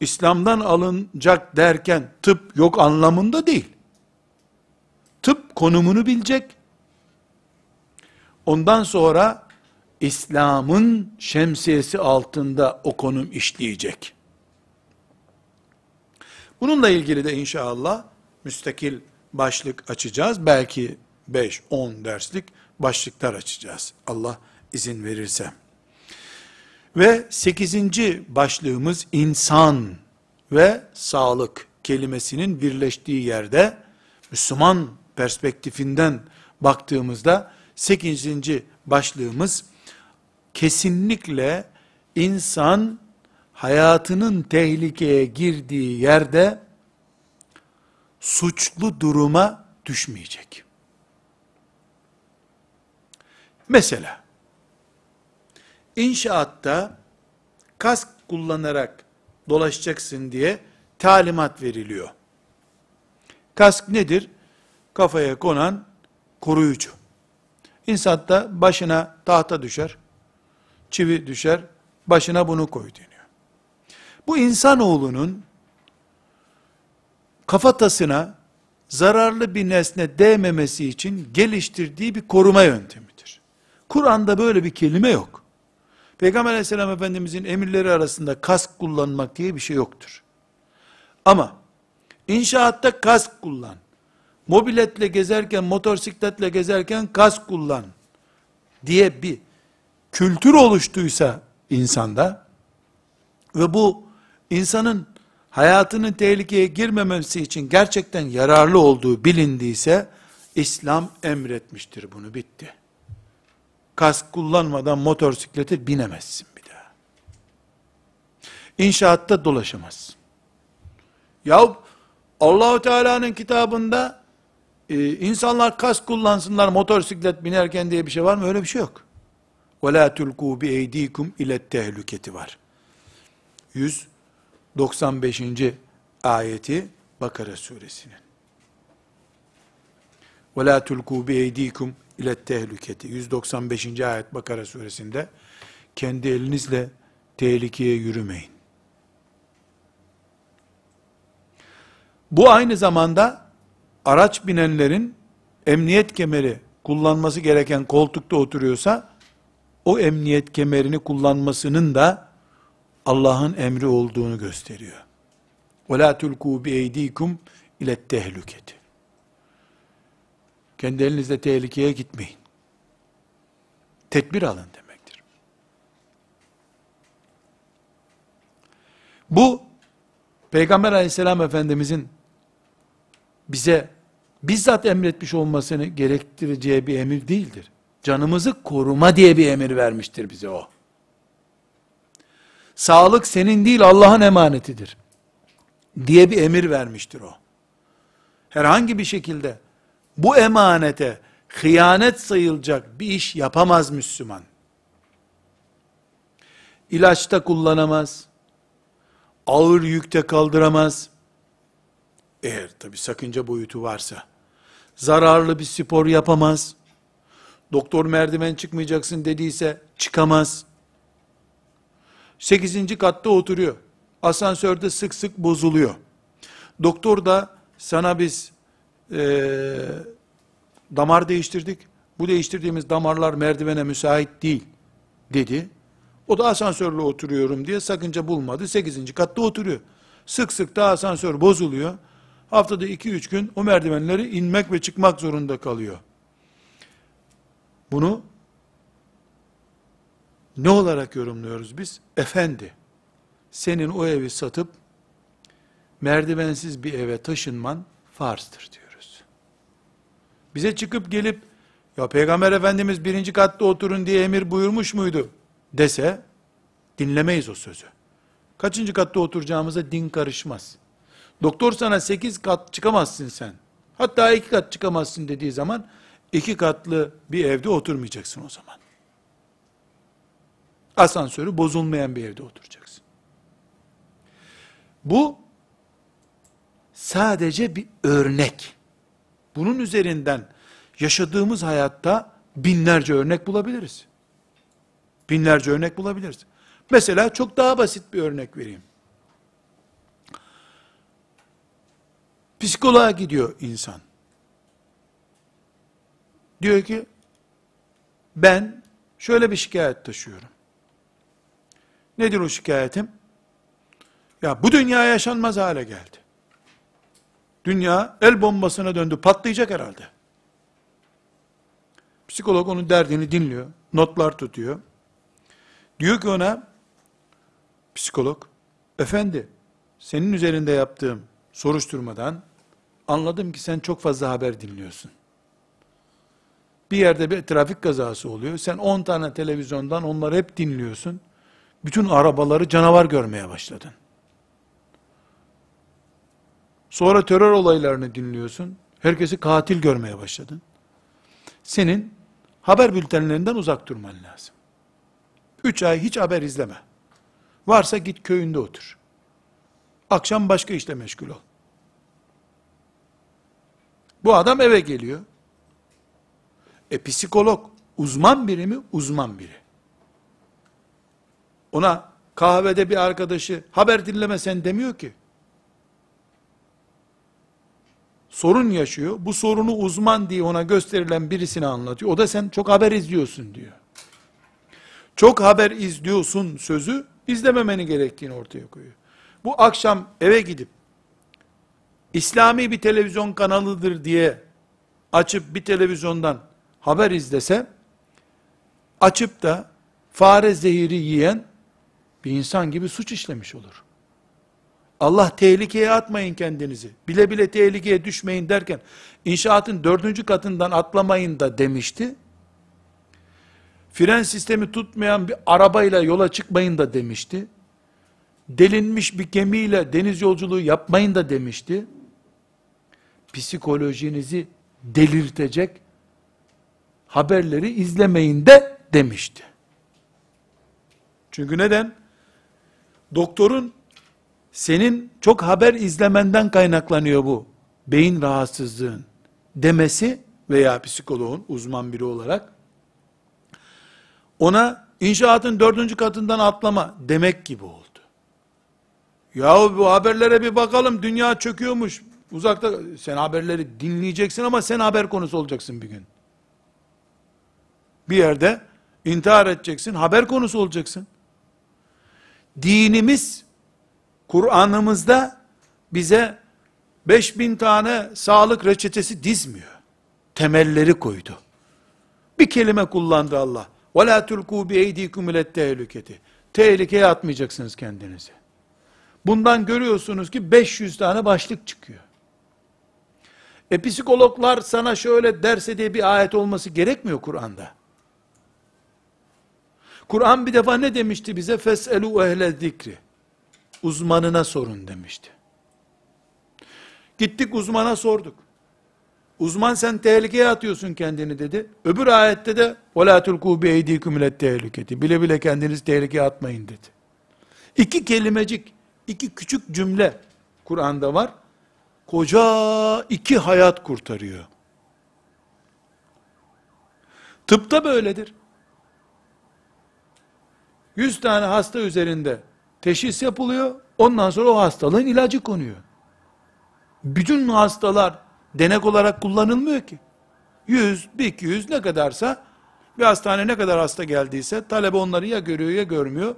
İslam'dan alınacak derken tıp yok anlamında değil. Tıp konumunu bilecek. Ondan sonra İslam'ın şemsiyesi altında o konum işleyecek. Bununla ilgili de inşallah müstakil başlık açacağız. Belki 5-10 derslik başlıklar açacağız. Allah izin verirse. Ve 8. başlığımız insan ve sağlık kelimesinin birleştiği yerde Müslüman perspektifinden baktığımızda 8. başlığımız kesinlikle insan hayatının tehlikeye girdiği yerde suçlu duruma düşmeyecek. Mesela, inşaatta kask kullanarak dolaşacaksın diye talimat veriliyor. Kask nedir? Kafaya konan koruyucu. İnsatta başına tahta düşer, çivi düşer, başına bunu koy deniyor. Bu insanoğlunun kafatasına zararlı bir nesne değmemesi için geliştirdiği bir koruma yöntemidir. Kur'an'da böyle bir kelime yok. Peygamber aleyhisselam efendimizin emirleri arasında kask kullanmak diye bir şey yoktur. Ama inşaatta kask kullan, mobiletle gezerken, motosikletle gezerken kask kullan diye bir kültür oluştuysa insanda ve bu insanın hayatının tehlikeye girmemesi için gerçekten yararlı olduğu bilindiyse, İslam emretmiştir bunu, bitti. Kask kullanmadan motosiklete binemezsin bir daha. İnşaatta dolaşamazsın. Ya Allahu Teala'nın kitabında e, insanlar kask kullansınlar motosiklet binerken diye bir şey var mı? Öyle bir şey yok. وَلَا تُلْقُوا بِاَيْد۪يكُمْ اِلَى tehliketi var. 100 95. ayeti Bakara suresinin. وَلَا تُلْقُوا بِاَيْد۪يكُمْ اِلَى التَّهْلُكَةِ 195. ayet Bakara suresinde kendi elinizle tehlikeye yürümeyin. Bu aynı zamanda araç binenlerin emniyet kemeri kullanması gereken koltukta oturuyorsa, o emniyet kemerini kullanmasının da Allah'ın emri olduğunu gösteriyor. وَلَا تُلْقُوا بِاَيْد۪يكُمْ اِلَى التَّهْلُكَةِ Kendi elinizle tehlikeye gitmeyin. Tedbir alın demektir. Bu, Peygamber aleyhisselam efendimizin bize bizzat emretmiş olmasını gerektireceği bir emir değildir. Canımızı koruma diye bir emir vermiştir bize o. Sağlık senin değil Allah'ın emanetidir. Diye bir emir vermiştir o. Herhangi bir şekilde bu emanete hıyanet sayılacak bir iş yapamaz Müslüman. İlaçta kullanamaz, ağır yükte kaldıramaz, eğer tabi sakınca boyutu varsa, zararlı bir spor yapamaz, doktor merdiven çıkmayacaksın dediyse çıkamaz, sekizinci katta oturuyor, asansörde sık sık bozuluyor, doktor da sana biz e, damar değiştirdik, bu değiştirdiğimiz damarlar merdivene müsait değil, dedi, o da asansörle oturuyorum diye sakınca bulmadı, sekizinci katta oturuyor, sık sık da asansör bozuluyor, haftada 2-3 gün o merdivenleri inmek ve çıkmak zorunda kalıyor. Bunu ne olarak yorumluyoruz biz? Efendi, senin o evi satıp merdivensiz bir eve taşınman farzdır diyoruz. Bize çıkıp gelip ya Peygamber Efendimiz birinci katta oturun diye emir buyurmuş muydu dese dinlemeyiz o sözü. Kaçıncı katta oturacağımıza din karışmaz. Doktor sana 8 kat çıkamazsın sen. Hatta 2 kat çıkamazsın dediği zaman 2 katlı bir evde oturmayacaksın o zaman. Asansörü bozulmayan bir evde oturacaksın. Bu sadece bir örnek. Bunun üzerinden yaşadığımız hayatta binlerce örnek bulabiliriz. Binlerce örnek bulabiliriz. Mesela çok daha basit bir örnek vereyim. Psikoloğa gidiyor insan. Diyor ki, ben şöyle bir şikayet taşıyorum. Nedir o şikayetim? Ya bu dünya yaşanmaz hale geldi. Dünya el bombasına döndü, patlayacak herhalde. Psikolog onun derdini dinliyor, notlar tutuyor. Diyor ki ona, psikolog, efendi, senin üzerinde yaptığım soruşturmadan anladım ki sen çok fazla haber dinliyorsun. Bir yerde bir trafik kazası oluyor. Sen 10 tane televizyondan onları hep dinliyorsun. Bütün arabaları canavar görmeye başladın. Sonra terör olaylarını dinliyorsun. Herkesi katil görmeye başladın. Senin haber bültenlerinden uzak durman lazım. Üç ay hiç haber izleme. Varsa git köyünde otur. Akşam başka işle meşgul ol. Bu adam eve geliyor. E psikolog uzman biri mi? Uzman biri. Ona kahvede bir arkadaşı haber dinleme sen demiyor ki. Sorun yaşıyor. Bu sorunu uzman diye ona gösterilen birisine anlatıyor. O da sen çok haber izliyorsun diyor. Çok haber izliyorsun sözü izlememeni gerektiğini ortaya koyuyor. Bu akşam eve gidip İslami bir televizyon kanalıdır diye açıp bir televizyondan haber izlese, açıp da fare zehiri yiyen bir insan gibi suç işlemiş olur. Allah tehlikeye atmayın kendinizi. Bile bile tehlikeye düşmeyin derken, inşaatın dördüncü katından atlamayın da demişti. Fren sistemi tutmayan bir arabayla yola çıkmayın da demişti. Delinmiş bir gemiyle deniz yolculuğu yapmayın da demişti psikolojinizi delirtecek haberleri izlemeyin de demişti. Çünkü neden? Doktorun senin çok haber izlemenden kaynaklanıyor bu beyin rahatsızlığın demesi veya psikoloğun uzman biri olarak ona inşaatın dördüncü katından atlama demek gibi oldu. Yahu bu haberlere bir bakalım dünya çöküyormuş uzakta sen haberleri dinleyeceksin ama sen haber konusu olacaksın bir gün Bir yerde intihar edeceksin, haber konusu olacaksın. Dinimiz Kur'an'ımızda bize 5000 tane sağlık reçetesi dizmiyor. Temelleri koydu. Bir kelime kullandı Allah. وَلَا تُلْقُوا بِاَيْد۪يكُمْ اِلَى التَّهْلُكَةِ Tehlikeye atmayacaksınız kendinizi. Bundan görüyorsunuz ki 500 tane başlık çıkıyor. E psikologlar sana şöyle derse diye bir ayet olması gerekmiyor Kur'an'da. Kur'an bir defa ne demişti bize? Feselu ehle zikri. Uzmanına sorun demişti. Gittik uzmana sorduk. Uzman sen tehlikeye atıyorsun kendini dedi. Öbür ayette de وَلَا تُلْقُوا بِاَيْد۪يكُمْ اِلَى tehliketi. Bile bile kendinizi tehlikeye atmayın dedi. İki kelimecik, iki küçük cümle Kur'an'da var. Koca iki hayat kurtarıyor. Tıpta böyledir. Yüz tane hasta üzerinde teşhis yapılıyor. Ondan sonra o hastalığın ilacı konuyor. Bütün hastalar denek olarak kullanılmıyor ki. 100, 200 ne kadarsa bir hastane ne kadar hasta geldiyse talebe onları ya görüyor ya görmüyor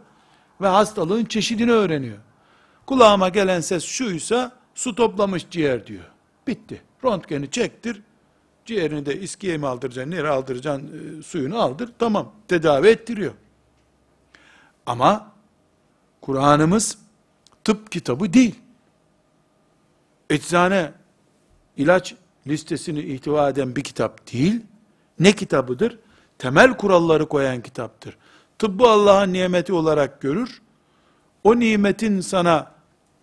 ve hastalığın çeşidini öğreniyor. Kulağıma gelen ses şuysa su toplamış ciğer diyor. Bitti. Röntgeni çektir. Ciğerini de iskiye mi aldıracaksın, nereye aldıracaksın, e, suyunu aldır. Tamam. Tedavi ettiriyor. Ama Kur'an'ımız tıp kitabı değil. Eczane ilaç listesini ihtiva eden bir kitap değil. Ne kitabıdır? Temel kuralları koyan kitaptır. Tıbbı Allah'ın nimeti olarak görür. O nimetin sana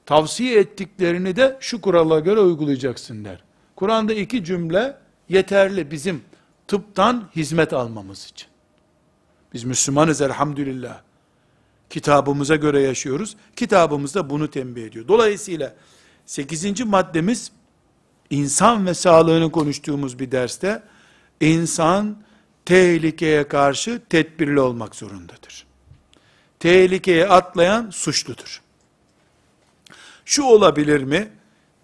tavsiye ettiklerini de şu kurala göre uygulayacaksın der. Kur'an'da iki cümle yeterli bizim tıptan hizmet almamız için. Biz Müslümanız elhamdülillah. Kitabımıza göre yaşıyoruz. Kitabımız da bunu tembih ediyor. Dolayısıyla 8. maddemiz insan ve sağlığını konuştuğumuz bir derste insan tehlikeye karşı tedbirli olmak zorundadır. Tehlikeye atlayan suçludur. Şu olabilir mi?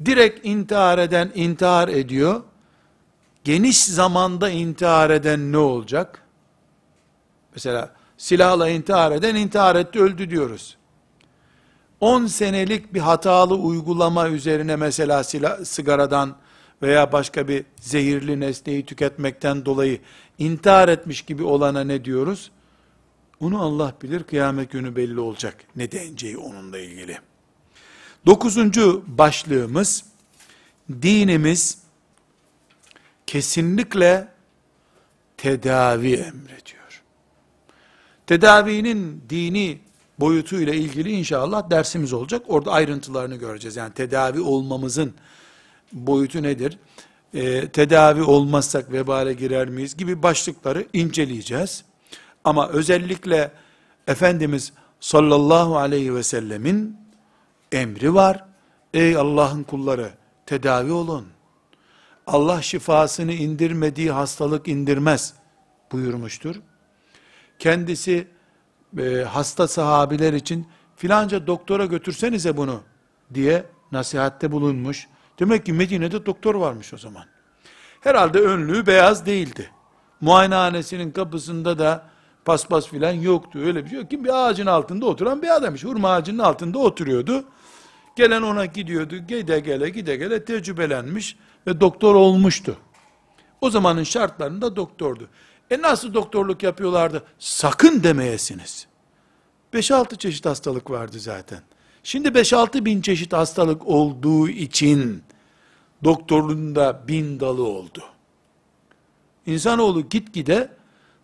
Direkt intihar eden intihar ediyor. Geniş zamanda intihar eden ne olacak? Mesela silahla intihar eden intihar etti öldü diyoruz. 10 senelik bir hatalı uygulama üzerine mesela silah, sigaradan veya başka bir zehirli nesneyi tüketmekten dolayı intihar etmiş gibi olana ne diyoruz? Onu Allah bilir, kıyamet günü belli olacak. Ne deneceği onunla ilgili. Dokuzuncu başlığımız, dinimiz kesinlikle tedavi emrediyor. Tedavinin dini boyutuyla ilgili inşallah dersimiz olacak. Orada ayrıntılarını göreceğiz. Yani tedavi olmamızın boyutu nedir? Ee, tedavi olmazsak vebale girer miyiz gibi başlıkları inceleyeceğiz. Ama özellikle Efendimiz sallallahu aleyhi ve sellemin emri var. Ey Allah'ın kulları tedavi olun. Allah şifasını indirmediği hastalık indirmez buyurmuştur. Kendisi e, hasta sahabiler için filanca doktora götürsenize bunu diye nasihatte bulunmuş. Demek ki Medine'de doktor varmış o zaman. Herhalde önlüğü beyaz değildi. Muayenehanesinin kapısında da paspas filan yoktu. Öyle bir şey yok. Kim bir ağacın altında oturan bir adammış. Hurma ağacının altında oturuyordu. Gelen ona gidiyordu. Gide gele gide gele tecrübelenmiş ve doktor olmuştu. O zamanın şartlarında doktordu. E nasıl doktorluk yapıyorlardı? Sakın demeyesiniz. 5-6 çeşit hastalık vardı zaten. Şimdi 5-6 bin çeşit hastalık olduğu için doktorluğun da bin dalı oldu. İnsanoğlu gitgide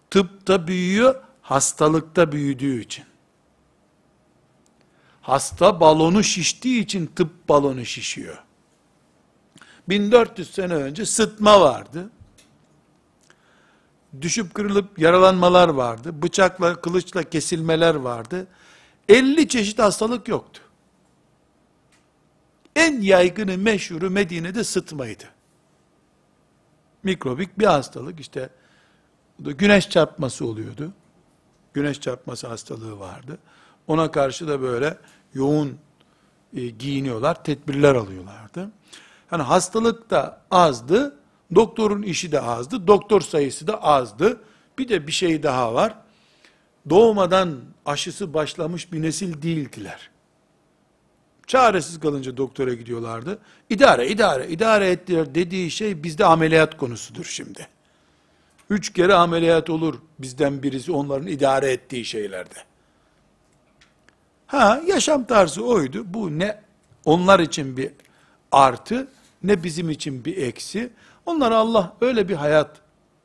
tıpta büyüyor, hastalıkta büyüdüğü için. Hasta balonu şiştiği için tıp balonu şişiyor. 1400 sene önce sıtma vardı düşüp kırılıp yaralanmalar vardı. Bıçakla, kılıçla kesilmeler vardı. 50 çeşit hastalık yoktu. En yaygını, meşhuru Medine'de sıtmaydı. Mikrobik bir hastalık işte. Güneş çarpması oluyordu. Güneş çarpması hastalığı vardı. Ona karşı da böyle yoğun e, giyiniyorlar, tedbirler alıyorlardı. Hani hastalık da azdı, doktorun işi de azdı, doktor sayısı da azdı. Bir de bir şey daha var. Doğmadan aşısı başlamış bir nesil değildiler. Çaresiz kalınca doktora gidiyorlardı. İdare, idare, idare ettiler dediği şey bizde ameliyat konusudur şimdi. Üç kere ameliyat olur bizden birisi onların idare ettiği şeylerde. Ha yaşam tarzı oydu. Bu ne onlar için bir artı ne bizim için bir eksi. Onlara Allah öyle bir hayat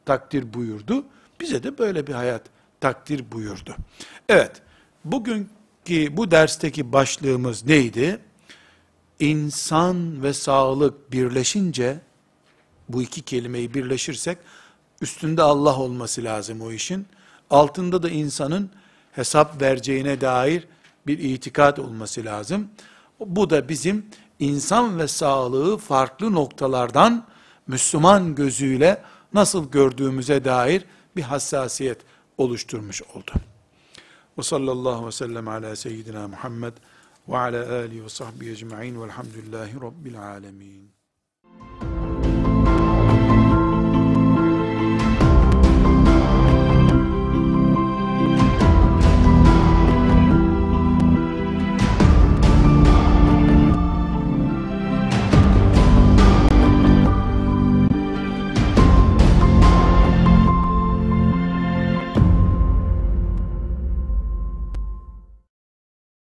takdir buyurdu. Bize de böyle bir hayat takdir buyurdu. Evet, bugünkü bu dersteki başlığımız neydi? İnsan ve sağlık birleşince, bu iki kelimeyi birleşirsek, üstünde Allah olması lazım o işin. Altında da insanın hesap vereceğine dair bir itikat olması lazım. Bu da bizim insan ve sağlığı farklı noktalardan Müslüman gözüyle nasıl gördüğümüze dair bir hassasiyet oluşturmuş oldu. Ve sallallahu ve sellem ala seyyidina Muhammed ve ala alihi ve sahbihi ecma'in velhamdülillahi rabbil alemin.